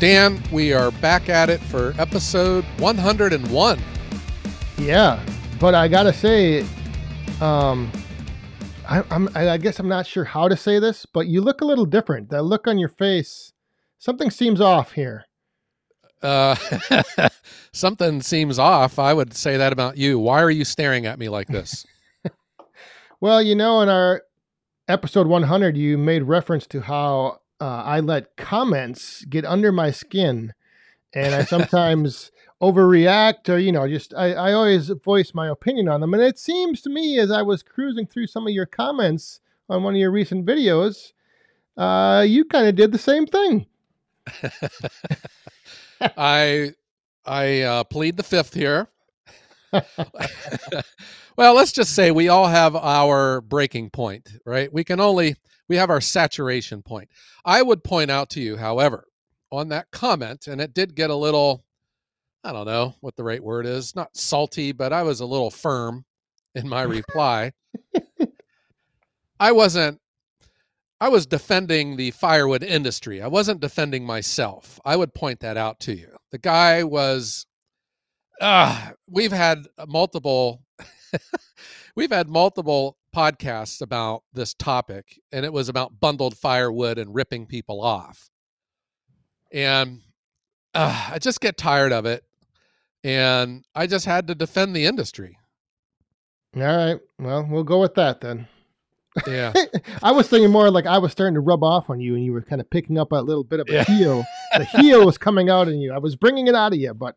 Dan, we are back at it for episode 101. Yeah, but I gotta say, um, I, I'm I guess I'm not sure how to say this, but you look a little different. That look on your face, something seems off here. Uh, something seems off. I would say that about you. Why are you staring at me like this? well, you know, in our episode 100, you made reference to how uh, I let comments get under my skin, and I sometimes overreact or you know just I, I always voice my opinion on them. And it seems to me as I was cruising through some of your comments on one of your recent videos, uh, you kind of did the same thing. I I uh, plead the fifth here. well, let's just say we all have our breaking point, right? We can only we have our saturation point. I would point out to you, however, on that comment, and it did get a little, I don't know what the right word is, not salty, but I was a little firm in my reply. I wasn't, I was defending the firewood industry. I wasn't defending myself. I would point that out to you. The guy was, uh, we've had multiple, we've had multiple podcasts about this topic, and it was about bundled firewood and ripping people off. And uh, I just get tired of it. And I just had to defend the industry. All right. Well, we'll go with that then. Yeah. I was thinking more like I was starting to rub off on you and you were kind of picking up a little bit of a yeah. heel. the heel was coming out in you. I was bringing it out of you, but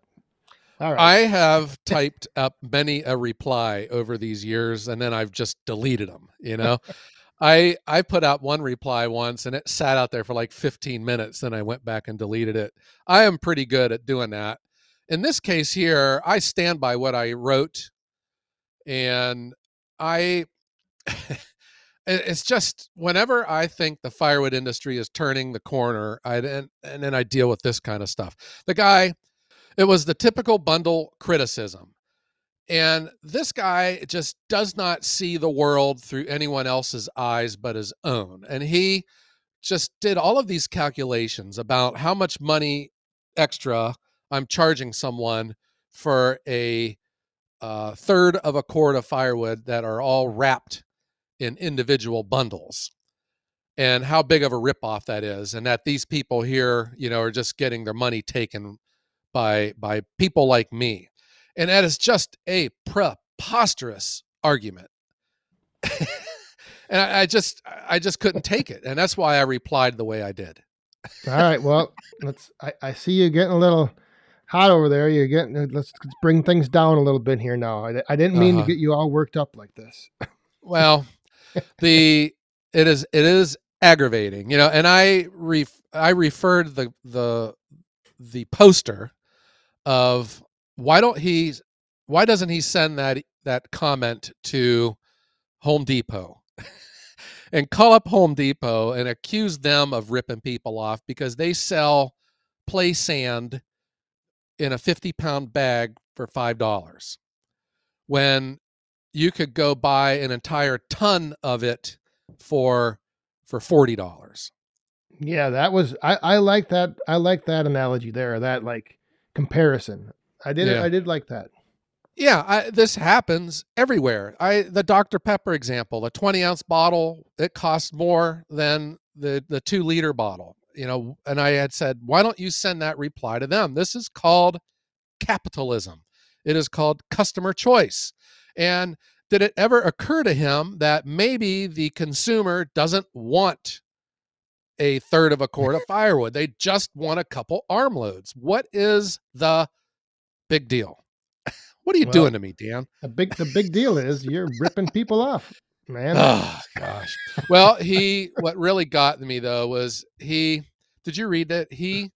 all right. I have typed up many a reply over these years and then I've just deleted them, you know. I I put out one reply once and it sat out there for like 15 minutes then I went back and deleted it. I am pretty good at doing that. In this case here, I stand by what I wrote and I it's just whenever I think the firewood industry is turning the corner, I and, and then I deal with this kind of stuff. The guy it was the typical bundle criticism. And this guy just does not see the world through anyone else's eyes but his own. And he just did all of these calculations about how much money extra I'm charging someone for a uh, third of a cord of firewood that are all wrapped in individual bundles and how big of a ripoff that is and that these people here you know are just getting their money taken by by people like me. And that is just a preposterous argument. And I, I, just i just couldn't take it and that's why i replied the way i did. All right well let's I, I see you getting a little hot over there. You're getting uh, let's, let's bring things down a little bit here now. I, I didn't mean uh-huh. to get you all worked up like this. Well the it is it is aggravating you know and i ref, i referred the the the poster of why don't he why doesn't he send that that comment to Home Depot and call up Home Depot and accuse them of ripping people off because they sell play sand in a 50 pound bag for $5 when you could go buy an entire ton of it for for $40. Yeah, that was I I like that I like that analogy there. That like comparison. I did yeah. I did like that. Yeah, I, this happens everywhere. I the Dr Pepper example, a 20 ounce bottle, it costs more than the the two liter bottle. You know, and I had said, why don't you send that reply to them? This is called capitalism. It is called customer choice. And did it ever occur to him that maybe the consumer doesn't want a third of a cord of firewood. They just want a couple armloads. What is the big deal? What are you well, doing to me, Dan? The big the big deal is you're ripping people off, man. Oh gosh. Well, he what really got me though was he did you read it? He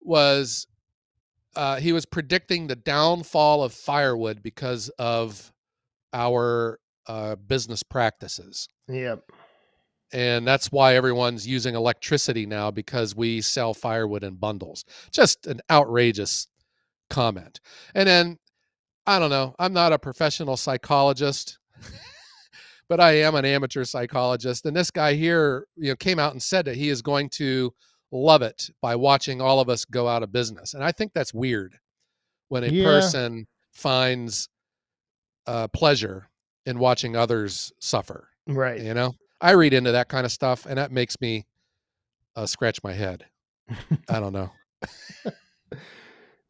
was uh, he was predicting the downfall of firewood because of our uh, business practices. Yep and that's why everyone's using electricity now because we sell firewood in bundles. Just an outrageous comment. And then I don't know, I'm not a professional psychologist, but I am an amateur psychologist and this guy here, you know, came out and said that he is going to love it by watching all of us go out of business. And I think that's weird when a Yeah. person finds uh, pleasure in watching others suffer. Right. You know, I read into that kind of stuff, and that makes me uh, scratch my head. I don't know.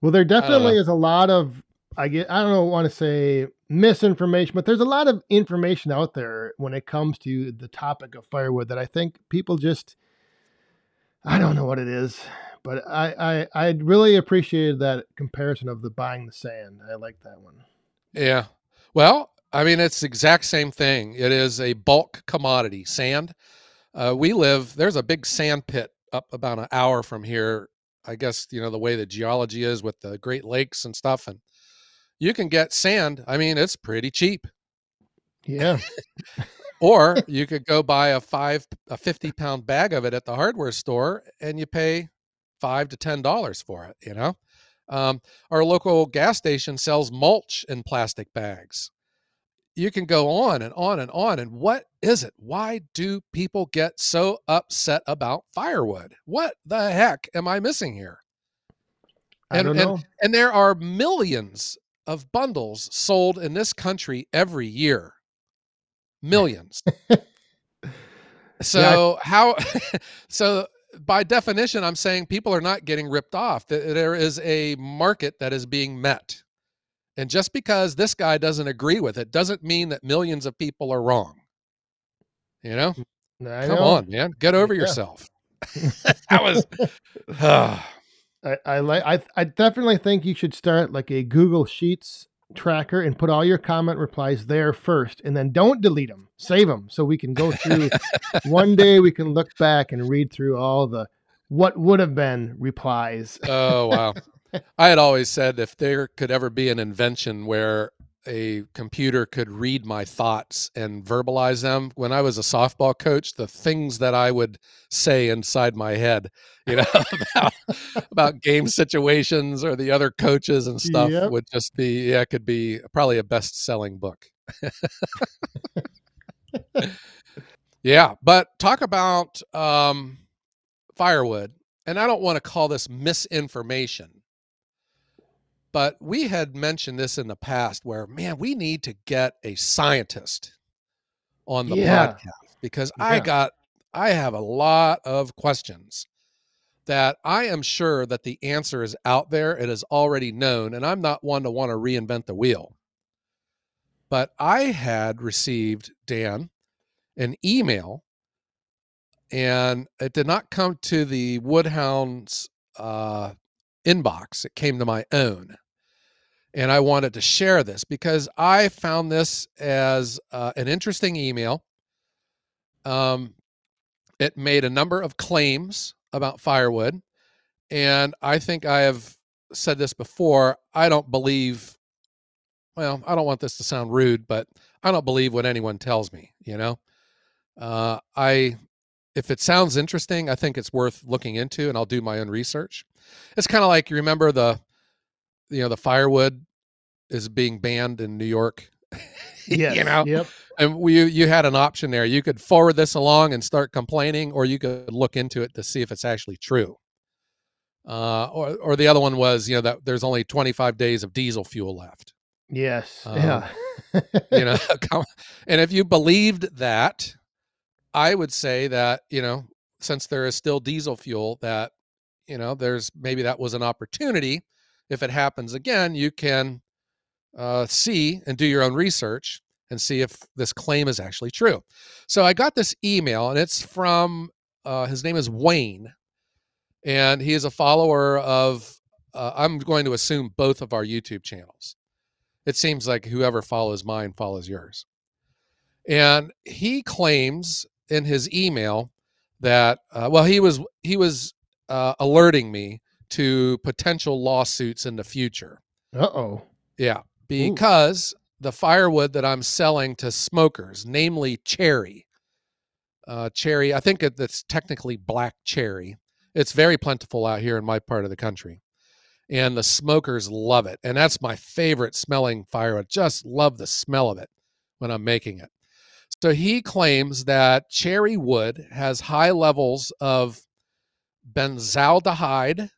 Well, there definitely is a lot of I get I don't want to say misinformation, but there's a lot of information out there when it comes to the topic of firewood that I think people just I don't know what it is, but I I I really appreciated that comparison of the buying the sand. I like that one. Yeah. Well, I mean, it's the exact same thing. It is a bulk commodity, sand. Uh, we live, there's a big sand pit up about an hour from here. I guess, you know, the way the geology is with the Great Lakes and stuff. And you can get sand. I mean, it's pretty cheap. Yeah. Or you could go buy a five, a 50 pound bag of it at the hardware store and you pay five to $10 for it, you know? Um, our local gas station sells mulch in plastic bags. You can go on and on and on. And what is it? Why do people get so upset about firewood? What the heck am I missing here? I And- don't and- know. And there are millions of bundles sold in this country every year. Millions. so how so by definition I'm saying people are not getting ripped off. There is a market that is being met. And just because this guy doesn't agree with it doesn't mean that millions of people are wrong. You know? I Come know. on, man. Get over Yeah. yourself. that was Ah, I, I like I I definitely think you should start like a Google Sheets tracker and put all your comment replies there first and then don't delete them save them so we can go through one day we can look back and read through all the what would have been replies Oh wow. I had always said if there could ever be an invention where a computer could read my thoughts and verbalize them when I was a softball coach, the things that I would say inside my head, you know, about, about game situations or the other coaches and stuff Yep. would just be yeah, it could be probably a best-selling book. yeah, but talk about um firewood and I don't want to call this misinformation, but we had mentioned this in the past where, man, we need to get a scientist on the Yeah. podcast because I got, I have a lot of questions that I am sure that the answer is out there. It is already known, and I'm not one to want to reinvent the wheel. But I had received, Dan, an email and it did not come to the Woodhounds uh, inbox. It came to my own, and I wanted to share this because I found this as uh, an interesting email. Um, it made a number of claims about firewood, and I think I have said this before. I don't believe. Well, I don't want this to sound rude, but I don't believe what anyone tells me. You know, uh, I if it sounds interesting, I think it's worth looking into, and I'll do my own research. It's kind of like you remember the, you know, the firewood is being banned in New York. yes you know, yep and we, you had an option there. You could forward this along and start complaining, or you could look into it to see if it's actually true. Uh, or, or the other one was, you know, that there's only 25 days of diesel fuel left. yes Um, yeah You know, and if you believed that, I would say that you know, since there is still diesel fuel, that you know, there's maybe that was an opportunity. If it happens again, you can uh, see and do your own research and see if this claim is actually true. So I got this email, and it's from uh, his name is Wayne, and he is a follower of. Uh, I'm going to assume both of our YouTube channels. It seems like whoever follows mine follows yours. And he claims in his email that uh, well, he was he was uh, alerting me to potential lawsuits in the future. uh-oh Yeah, because the firewood that I'm selling to smokers, namely cherry, uh, cherry, I think it, that's technically black cherry. It's very plentiful out here in my part of the country. And the smokers love it. And that's my favorite smelling firewood. Just love the smell of it when I'm making it. So he claims that cherry wood has high levels of benzaldehyde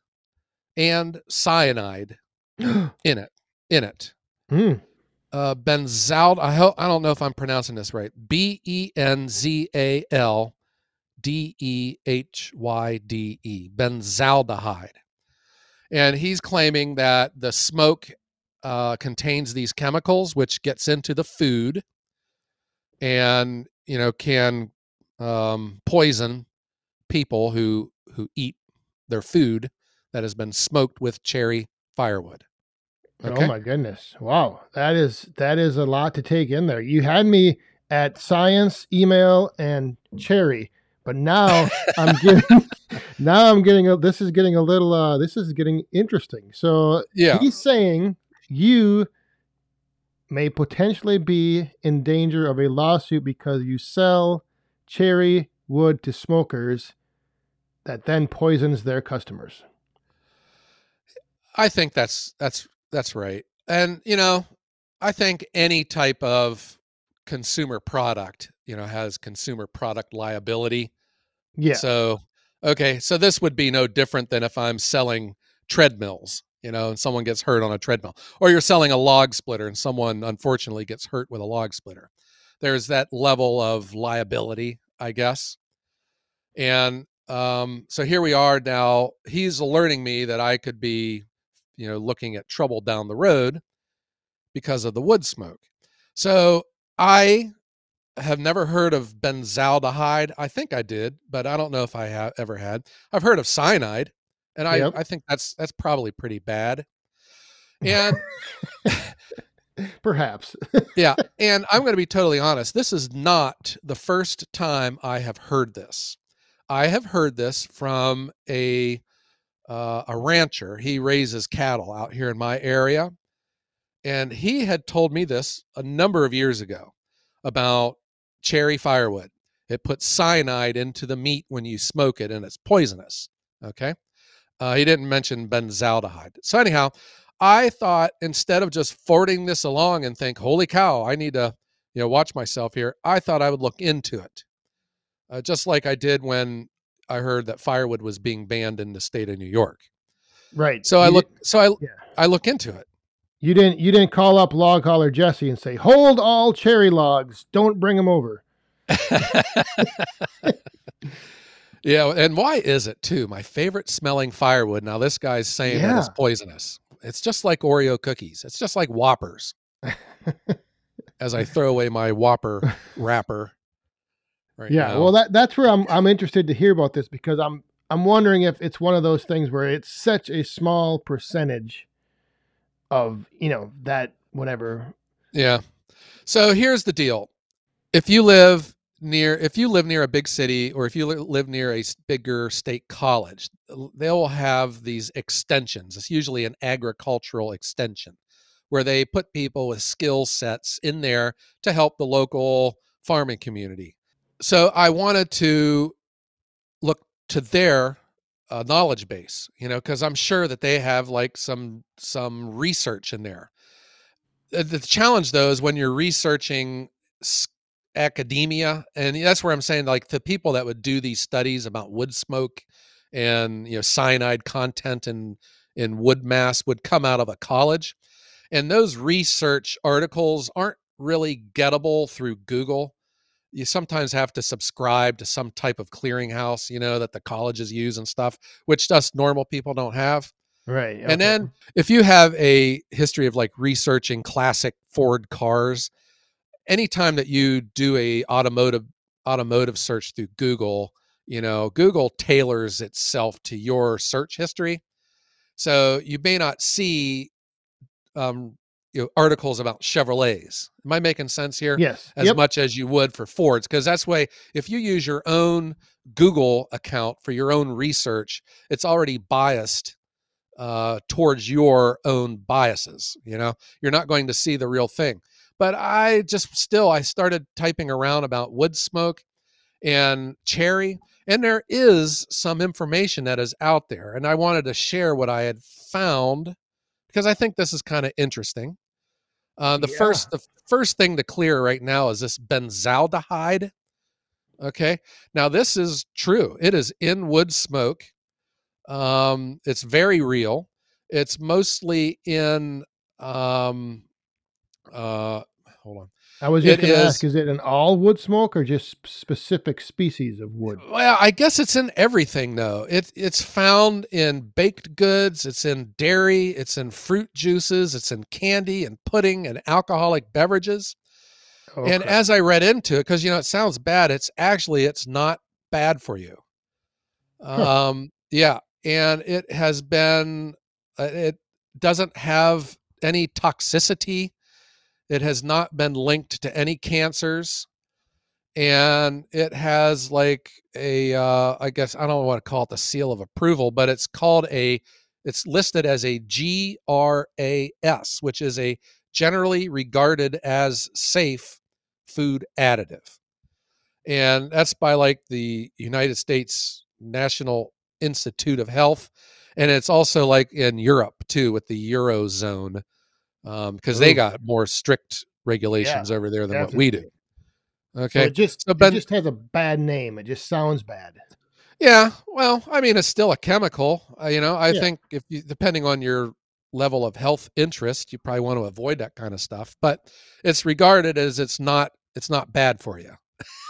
and cyanide in it. In it. Mm. Uh, benzal. I hope I don't know if I'm pronouncing this right. B e n z a l d e h y d e. Benzaldehyde, and he's claiming that the smoke uh, contains these chemicals, which gets into the food, and you know can um, poison people who who eat their food that has been smoked with cherry firewood. Oh my goodness. Wow. That is that is a lot to take in there. You had me at science, email, and cherry, but now I'm getting now I'm getting a, this is getting a little uh this is getting interesting. So Yeah. he's saying you may potentially be in danger of a lawsuit because you sell cherry wood to smokers that then poisons their customers. I think that's that's that's right. And you know, I think any type of consumer product, you know, has consumer product liability. Yeah. So, okay, so this would be no different than if I'm selling treadmills, you know, and someone gets hurt on a treadmill, or you're selling a log splitter and someone unfortunately gets hurt with a log splitter. There's that level of liability, I guess. And um, so here we are now. He's alerting me that I could be, you know, looking at trouble down the road because of the wood smoke. So I have never heard of benzaldehyde. I think I did, but I don't know if I have ever had. I've heard of cyanide, and I, Yep. I think that's that's probably pretty bad. And Perhaps. yeah, and I'm going to be totally honest. This is not the first time I have heard this. I have heard this from a uh, a rancher. He raises cattle out here in my area, and he had told me this a number of years ago about cherry firewood. It puts cyanide into the meat when you smoke it, and it's poisonous. Okay, uh, he didn't mention benzaldehyde. So anyhow, I thought instead of just forwarding this along and think, "Holy cow, I need to, you know, watch myself here," I thought I would look into it, uh, just like I did when I heard that firewood was being banned in the state of New York. right. So I look, so I, yeah. I look into it. You didn't you didn't call up log hauler Jesse and say, "Hold all cherry logs, don't bring them over." yeah, and why is it too? My favorite smelling firewood. Now this guy's saying that it's poisonous. It's just like Oreo cookies. It's just like Whoppers. As I throw away my Whopper wrapper. Right yeah, now. well that that's where I'm I'm interested to hear about this because I'm I'm wondering if it's one of those things where it's such a small percentage of, you know, that whatever. Yeah. So here's the deal. If you live near if you live near a big city or if you live near a bigger state college, they'll have these extensions. It's usually an agricultural extension where they put people with skill sets in there to help the local farming community. So I wanted to look to their uh, knowledge base, you know, because I'm sure that they have like some some research in there. Uh, The challenge though is when you're researching academia, and that's where I'm saying like the people that would do these studies about wood smoke and you know cyanide content in in wood mass would come out of a college, and those research articles aren't really gettable through Google you sometimes have to subscribe to some type of clearinghouse, you know, that the colleges use and stuff, which us normal people don't have. Right. okay. And then if you have a history of like researching classic Ford cars, anytime that you do a automotive automotive search through Google, you know, Google tailors itself to your search history. So you may not see um, you know, articles about Chevrolets. Am I making sense here? yes. as yep. much as you would for Fords because that's way if you use your own Google account for your own research, it's already biased uh, towards your own biases. You know, you're not going to see the real thing. But I just still I started typing around about wood smoke and cherry, and there is some information that is out there, and I wanted to share what I had found because I think this is kind of interesting. Uh, the Yeah. first the first thing to clear right now is this benzaldehyde. Okay. Now this is true. It is in wood smoke. Um, it's very real. It's mostly in um, uh, hold on. I was just going to ask: Is it an all wood smoke or just specific species of wood? Well, I guess it's in everything though. It it's found in baked goods, it's in dairy, it's in fruit juices, it's in candy and pudding and alcoholic beverages. And as I read into it, because you know it sounds bad, it's actually it's not bad for you. Huh. Um, yeah, and it has been. uh, It doesn't have any toxicity. It has not been linked to any cancers, and it has like a. Uh, I guess I don't want to call it the seal of approval, but it's called a. It's listed as a GRAS, which is a generally regarded as safe food additive. And that's by like the United States National Institute of Health. And it's also like in Europe too, with the Eurozone, because they got more strict regulations over there than what we do. So Okay. it just So it just has a bad name. It just sounds bad. Yeah. Well, I mean, it's still a chemical. Uh, you know, I Yeah. think if you, depending on your level of health interest, you probably want to avoid that kind of stuff. But it's regarded as it's not it's not bad for you.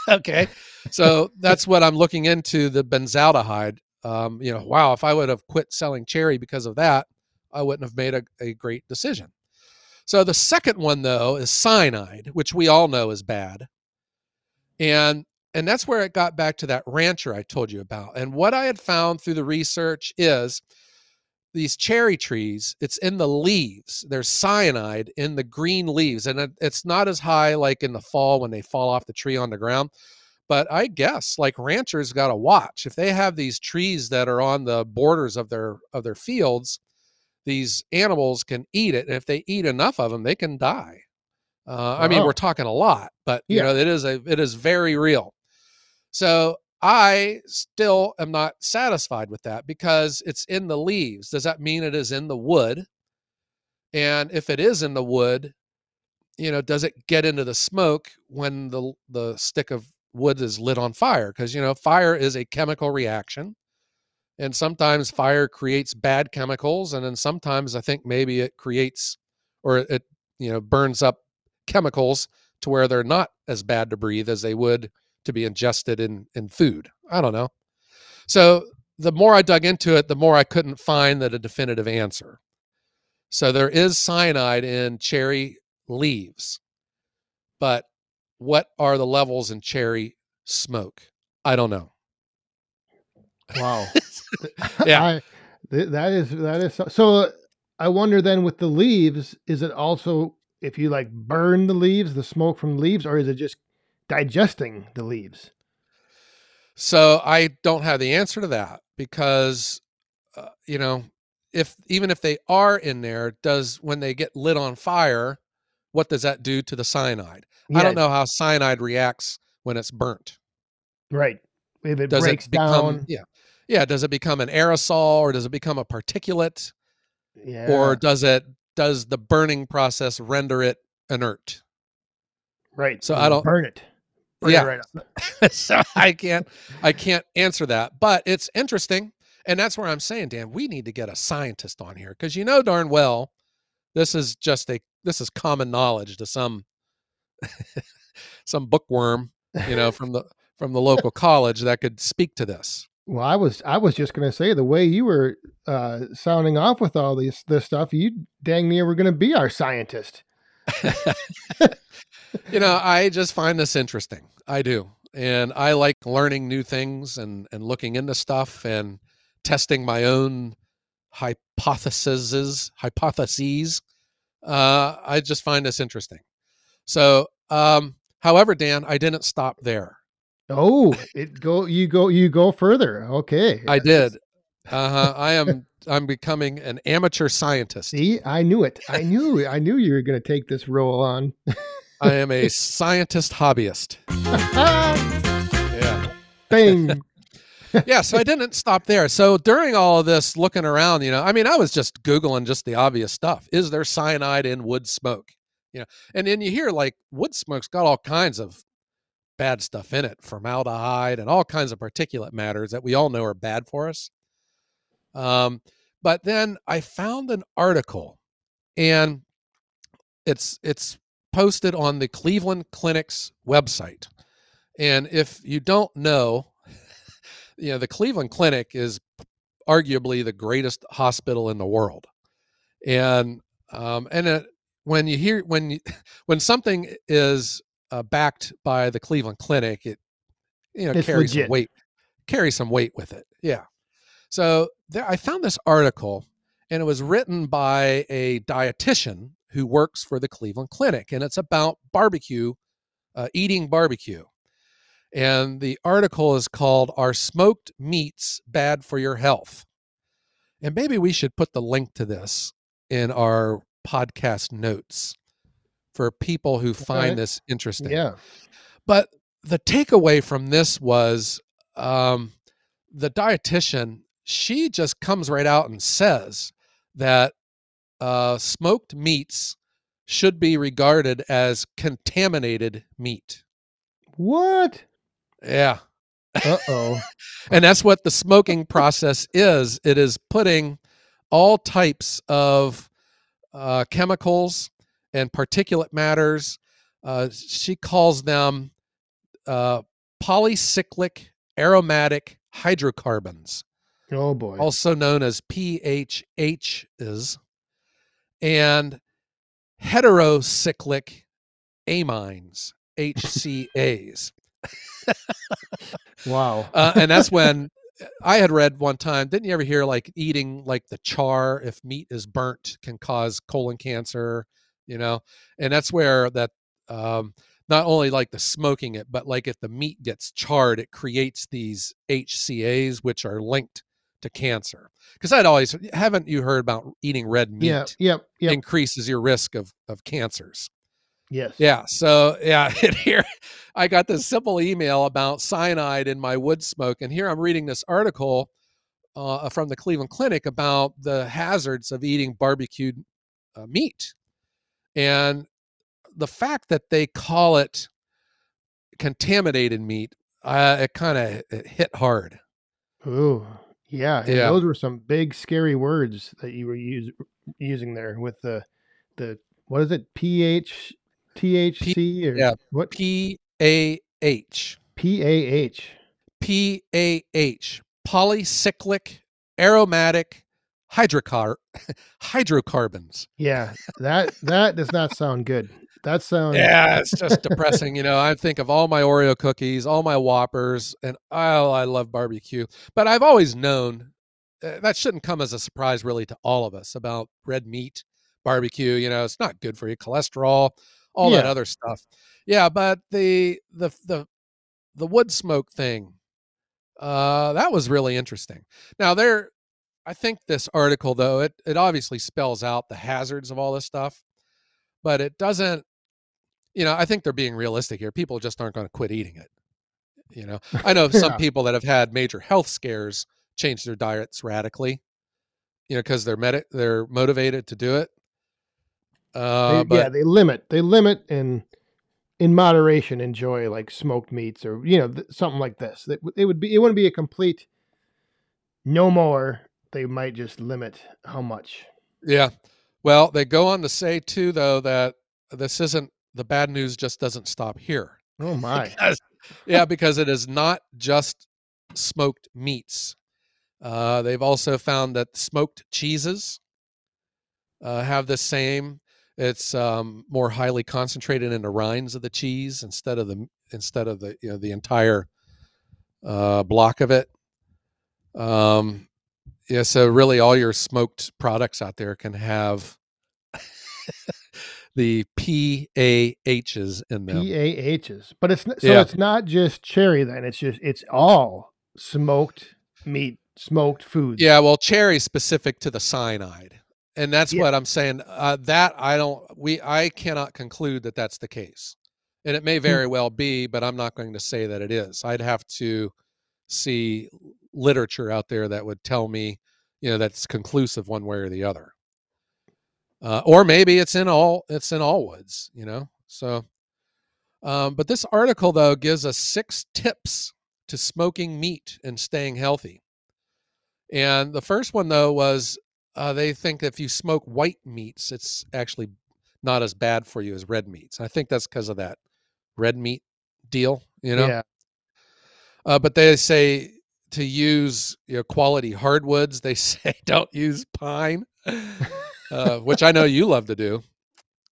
okay. So that's what I'm looking into the benzaldehyde. Um, you know, wow, if I would have quit selling cherry because of that, I wouldn't have made a, a great decision. So the second one though is cyanide, which we all know is bad. And and that's where it got back to that rancher I told you about. And what I had found through the research is these cherry trees, it's in the leaves. There's cyanide in the green leaves, and it, it's not as high like in the fall when they fall off the tree on the ground. But I guess like ranchers got to watch if they have these trees that are on the borders of their of their fields. These animals can eat it, and if they eat enough of them, they can die. Uh, I mean, we're talking a lot, but you know, it is a it is very real. So I still am not satisfied with that because it's in the leaves. Does that mean it is in the wood? And if it is in the wood, you know, does it get into the smoke when the the stick of wood is lit on fire? Because you know, fire is a chemical reaction. And sometimes fire creates bad chemicals, and then sometimes I think maybe it creates or it you know burns up chemicals to where they're not as bad to breathe as they would to be ingested in in food. I don't know. So the more I dug into it, the more I couldn't find that a definitive answer. So there is cyanide in cherry leaves, but what are the levels in cherry smoke? I don't know. Wow. Yeah. I, th- that is that is so, so. I wonder then with the leaves, is it also if you like burn the leaves, the smoke from the leaves, or is it just digesting the leaves? So I don't have the answer to that because, uh, you know, if even if they are in there, does when they get lit on fire, what does that do to the cyanide? I don't know how cyanide reacts when it's burnt. Right. If it Does breaks it become down, yeah, yeah? Does it become an aerosol or does it become a particulate yeah. or does it does the burning process render it inert? right. so you I don't- burn it. Burn Yeah. it right so I can't I can't answer that. But it's interesting. And that's where I'm saying, Dan, we need to get a scientist on here because you know darn well this is just a this is common knowledge to some some bookworm, you know, from the from the local college that could speak to this. Well, I was I was just going to say the way you were uh, sounding off with all this this stuff, you dang near were going to be our scientist. you know, I just find this interesting. I do. And I like learning new things and and looking into stuff and testing my own hypotheses, hypotheses. Uh, I just find this interesting. So, um, however, Dan, I didn't stop there. Oh, it go you go you go further. Okay, I did. Uh-huh. I am I'm becoming an amateur scientist. See, I knew it. I knew I knew you were going to take this role on. I am a scientist hobbyist. Yeah. Bang. yeah, so I didn't stop there. So during all of this looking around, you know, I mean, I was just Googling just the obvious stuff. Is there cyanide in wood smoke? You know, and then you hear like wood smoke's got all kinds of bad stuff in it, formaldehyde and all kinds of particulate matters that we all know are bad for us. Um, but then I found an article, and it's it's posted on the Cleveland Clinic's website. And if you don't know, you know the Cleveland Clinic is arguably the greatest hospital in the world, and um, and it, when you hear when you, when something is uh, backed by the Cleveland Clinic, it you know It's carries legit. some weight carries some weight with it. Yeah. So there, I found this article, and it was written by a dietitian who works for the Cleveland Clinic, and it's about barbecue, uh, eating barbecue. And the article is called "Are Smoked Meats Bad for Your Health?" And maybe we should put the link to this in our podcast notes for people who find this interesting. Yeah. But the takeaway from this was um, the dietitian, she just comes right out and says that uh, smoked meats should be regarded as contaminated meat. What? Yeah. Uh oh. And that's what the smoking process is it is putting all types of uh, chemicals and particulate matters. Uh, she calls them uh, polycyclic aromatic hydrocarbons, oh boy. also known as PHHs, and heterocyclic amines, HCAs. wow. uh, and that's when I had read one time. Didn't you ever hear like eating like the char if meat is burnt can cause colon cancer? You know, and that's where that um, not only like the smoking it, but like if the meat gets charred, it creates these HCAs which are linked to cancer. Because I'd always haven't you heard about eating red meat yeah. Yep. Yep. increases your risk of of cancers. yes. Yeah. So yeah, and here I got this simple email about cyanide in my wood smoke, and here I'm reading this article uh, from the Cleveland Clinic about the hazards of eating barbecued uh, meat, and the fact that they call it contaminated meat, uh, it kind of hit hard. Ooh. Yeah. Yeah. Those were some big scary words that you were use, using there with the the what is it? pH THC or yeah. what? P A H. PAH. PAH, polycyclic aromatic hydrocar- hydrocarbons. Yeah. That that does not sound good. That sounds Yeah, it's just depressing. You know, I think of all my Oreo cookies, all my Whoppers, and oh, I love barbecue. But I've always known uh, that shouldn't come as a surprise, really, to all of us about red meat, barbecue. You know, it's not good for you, cholesterol, all that other stuff. Yeah, but the the the the wood smoke thing, uh, that was really interesting. Now there, I think this article though it it obviously spells out the hazards of all this stuff, but it doesn't. You know, I think they're being realistic here. People just aren't going to quit eating it. You know, I know some people that have had major health scares change their diets radically. You know, because they're medi- they're motivated to do it. Uh, They, but yeah, they limit. They limit and in moderation enjoy like smoked meats or you know th- something like this. It, it would be it wouldn't be a complete no more. They might just limit how much. Yeah. Well, they go on to say too, though, that this isn't the bad news. Just doesn't stop here. Oh my! Because- yeah, because it is not just smoked meats. Uh, they've also found that smoked cheeses uh, have the same. It's um, more highly concentrated in the rinds of the cheese instead of the instead of the you know the entire uh, block of it. Um, yeah, so really, all your smoked products out there can have the PAHs in them. PAHs, but it's so Yeah. it's not just cherry. Then it's just it's all smoked meat, smoked foods. Yeah, well, cherry specific to the cyanide, and that's Yeah. what I'm saying. Uh, that I don't, we, I cannot conclude that that's the case, and it may very well be, but I'm not going to say that it is. I'd have to see literature out there that would tell me, you know, that's conclusive one way or the other. Uh, or maybe it's in all it's in all woods, you know. So, um, but this article though gives us six tips to smoking meat and staying healthy. And the first one though was uh, they think if you smoke white meats, it's actually not as bad for you as red meats. I think that's because of that red meat deal, you know. Yeah. Uh, but they say to use you know quality hardwoods. They say don't use pine, uh, which I know you love to do.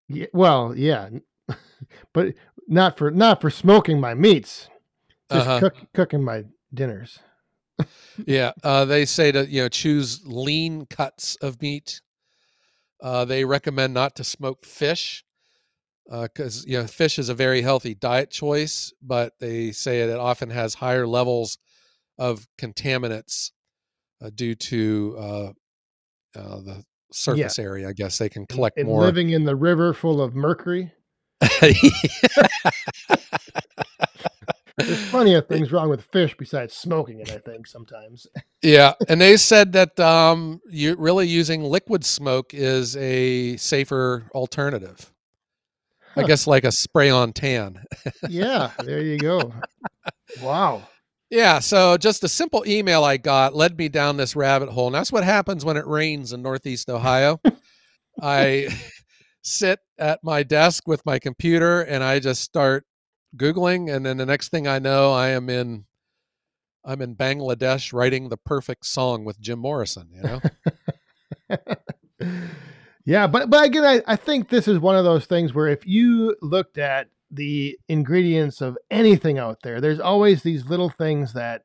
yeah. Well, yeah, but not for not for smoking my meats. Just Uh-huh. cook, cooking my dinners. Yeah, uh, they say to you know choose lean cuts of meat. Uh, they recommend not to smoke fish because you know fish is a very healthy diet choice, but they say it often has higher levels of contaminants uh, due to uh, uh, the surface area. I guess they can collect and more. living in the river full of mercury. There's plenty of things wrong with fish besides smoking it. I think sometimes. yeah, and they said that um, you really using liquid smoke is a safer alternative. I guess like a spray on tan. yeah, there you go. Wow. Yeah, so just a simple email I got led me down this rabbit hole. And that's what happens when it rains in Northeast Ohio. I sit at my desk with my computer and I just start Googling. And then the next thing I know, I am in I'm in Bangladesh writing the perfect song with Jim Morrison, you know? yeah, but but again, I, I think this is one of those things where if you looked at the ingredients of anything out there, there's always these little things that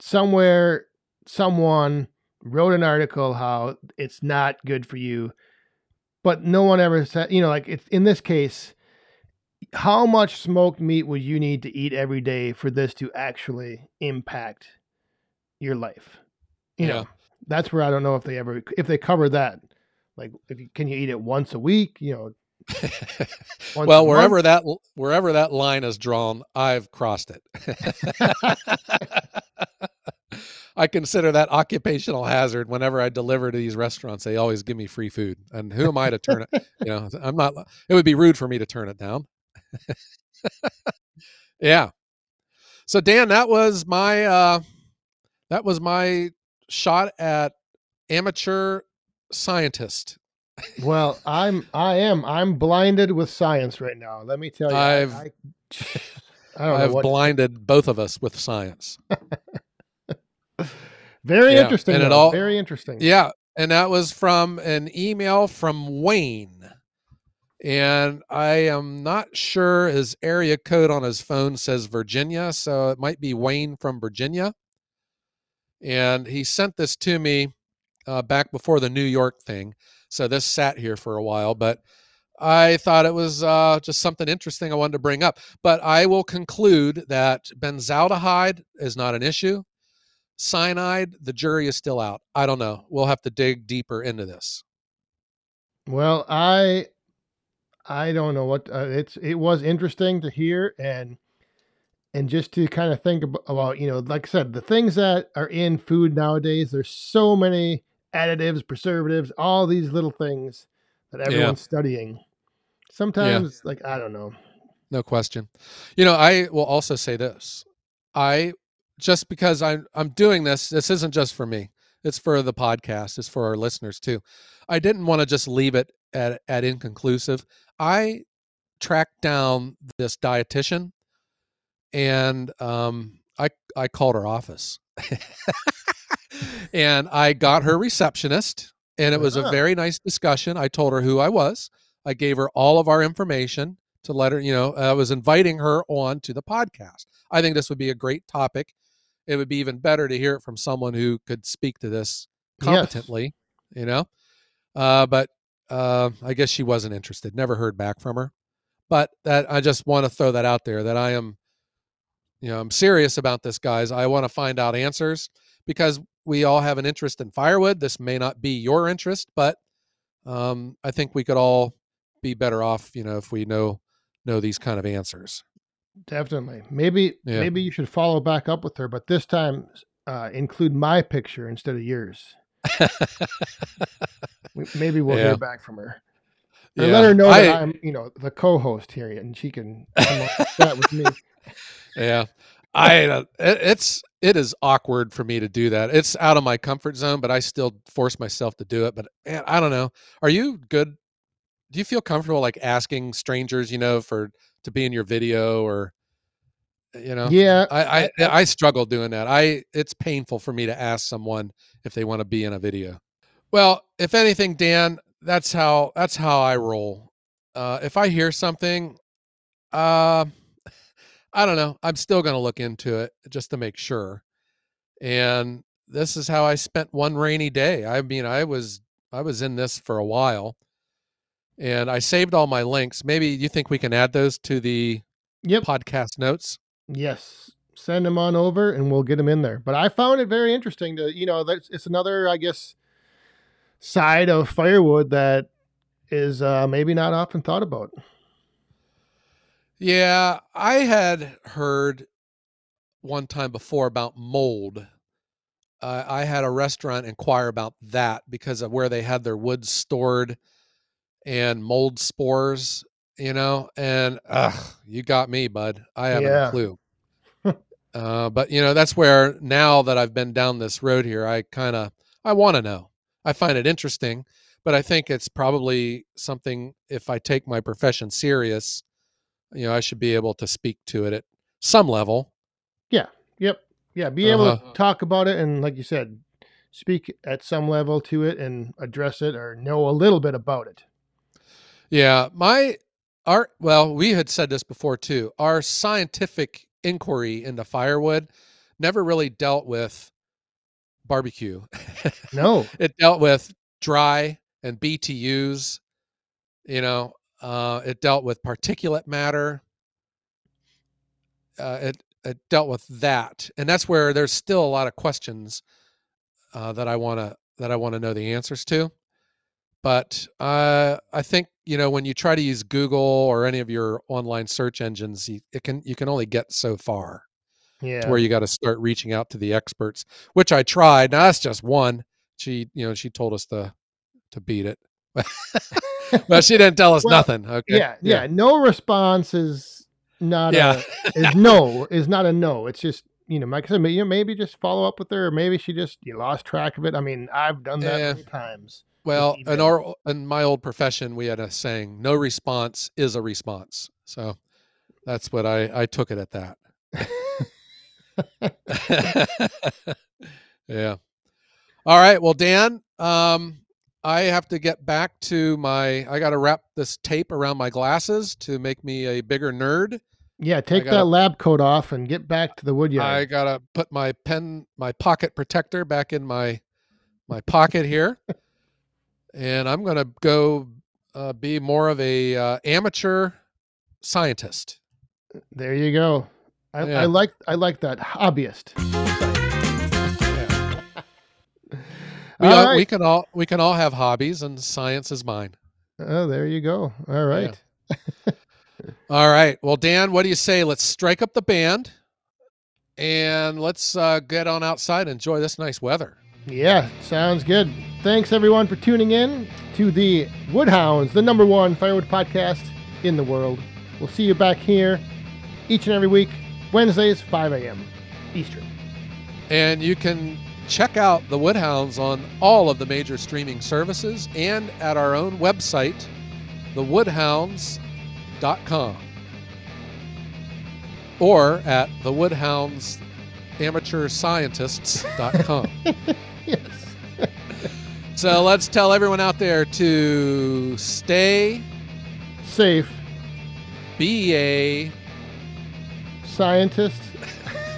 somewhere someone wrote an article how it's not good for you, but no one ever said, you know, like it's in this case, how much smoked meat would you need to eat every day for this to actually impact your life? You Yeah. know, that's where I don't know if they ever if they cover that. Like, if you, can you eat it once a week? You know, well, wherever month? that wherever that line is drawn, I've crossed it. I consider that occupational hazard whenever I deliver to these restaurants. They always give me free food, and who am I to turn it? You know, I'm not. It would be rude for me to turn it down. yeah. So Dan, that was my uh, that was my shot at amateur scientist. Well, I'm I am I'm blinded with science right now. Let me tell you, I- I've- i, I don't i've what. blinded both of us with science. very Yeah, interesting. and it all- very interesting. Yeah, and that was from an email from Wayne. And I am not sure his area code on his phone says Virginia, so it might be Wayne from Virginia. And he sent this to me uh, back before the New York thing. So this sat here for a while, but I thought it was uh, just something interesting I wanted to bring up. But I will conclude that benzaldehyde is not an issue. Cyanide, the jury is still out. I don't know. We'll have to dig deeper into this. Well, I I don't know what uh, it's. It was interesting to hear and and just to kind of think ab- about you know, like I said, the things that are in food nowadays. There's so many additives, preservatives, all these little things that everyone's studying. Sometimes, like I don't know. No question. You know, I will also say this. I just because I'm I'm doing this, this isn't just for me. It's for the podcast, it's for our listeners too. I didn't want to just leave it at at inconclusive. I tracked down this dietitian and um I I called her office. and I got her receptionist and it was a Ah. very nice discussion. I told her who I was. I gave her all of our information to let her, you know, I was inviting her on to the podcast. I think this would be a great topic. It would be even better to hear it from someone who could speak to this Yes. competently, you know. Uh, but uh, I guess she wasn't interested. Never heard back from her. But that I just want to throw that out there that I am, you know, I'm serious about this, guys. I want to find out answers because we all have an interest in firewood. This may not be your interest, but um, I think we could all be better off, you know, if we know know these kind of answers. Definitely. Maybe Yeah. maybe you should follow back up with her, but this time uh, include my picture instead of yours. Maybe we'll Yeah. hear back from her. Or Yeah. let her know I- that I'm, you know, the co-host here, and she can come up with that with me. yeah i uh, it, it's it is awkward for me to do that. It's out of my comfort zone, but I still force myself to do it. But man, I don't know. Are you good? Do you feel comfortable like asking strangers, you know, for to be in your video or you know? Yeah, I I, I struggle doing that. I it's painful for me to ask someone if they want to be in a video. Well, if anything, Dan, that's how that's how I roll. Uh, if I hear something, uh, I don't know. I'm still going to look into it just to make sure. And this is how I spent one rainy day. I mean, I was I was in this for a while, and I saved all my links. Maybe you think we can add those to the Yep. podcast notes? Yes. Send them on over and we'll get them in there. But I found it very interesting to, you know, that's it's another, I guess, side of firewood that is uh, maybe not often thought about. Yeah, I had heard one time before about mold. Uh, I had a restaurant inquire about that because of where they had their wood stored and mold spores, you know. And ugh, you got me, bud. I haven't Yeah. a clue. uh, but you know, that's where now that I've been down this road here, I kind of I want to know. I find it interesting, but I think it's probably something. If I take my profession serious, you know, I should be able to speak to it at some level. Yeah. Yep. Yeah. Be able Uh-huh. to talk about it and, like you said, speak at some level to it and address it or know a little bit about it. Yeah, my our well, we had said this before too. Our scientific inquiry into firewood never really dealt with barbecue. No. it dealt with dry and BTUs, you know, uh, it dealt with particulate matter. Uh, it it dealt with that, and that's where there's still a lot of questions uh, that I want to that I want to know the answers to. But uh, I think you know when you try to use Google or any of your online search engines, you, it can you can only get so far Yeah. to where you got to start reaching out to the experts, which I tried. Now that's just one. She, you know, she told us to to beat it. well, she didn't tell us Well, nothing. Okay. yeah, yeah. No response is not Yeah. a is no is not a no. It's just you know, like I said, you know, maybe just follow up with her, or maybe she just you lost track of it. I mean, I've done that Yeah. many times. Well, in our in my old profession, we had a saying: "No response is a response." So that's what I I took it at that. yeah. All right. Well, Dan, um, I have to get back to my. I got to wrap this tape around my glasses to make me a bigger nerd. Yeah, take gotta- that lab coat off and get back to the wood yard. I gotta put my pen, my pocket protector, back in my my pocket here, and I'm gonna go uh, be more of a uh, amateur scientist. there you go. I, Yeah. I like I like that hobbyist. We, All right. we can all we can all have hobbies, and science is mine. Oh, there you go. All right. All right. Well, Dan, what do you say? Let's strike up the band, and let's uh, get on outside and enjoy this nice weather. Yeah, sounds good. Thanks everyone for tuning in to the Woodhounds, the number one firewood podcast in the world. We'll see you back here each and every week, Wednesdays, 5 a.m. Eastern. And you can check out the Woodhounds on all of the major streaming services and at our own website, thewoodhounds.com. Or at thewoodhoundsAmateurScientists.com. Yes. so let's tell everyone out there to stay, Safe be a, scientist.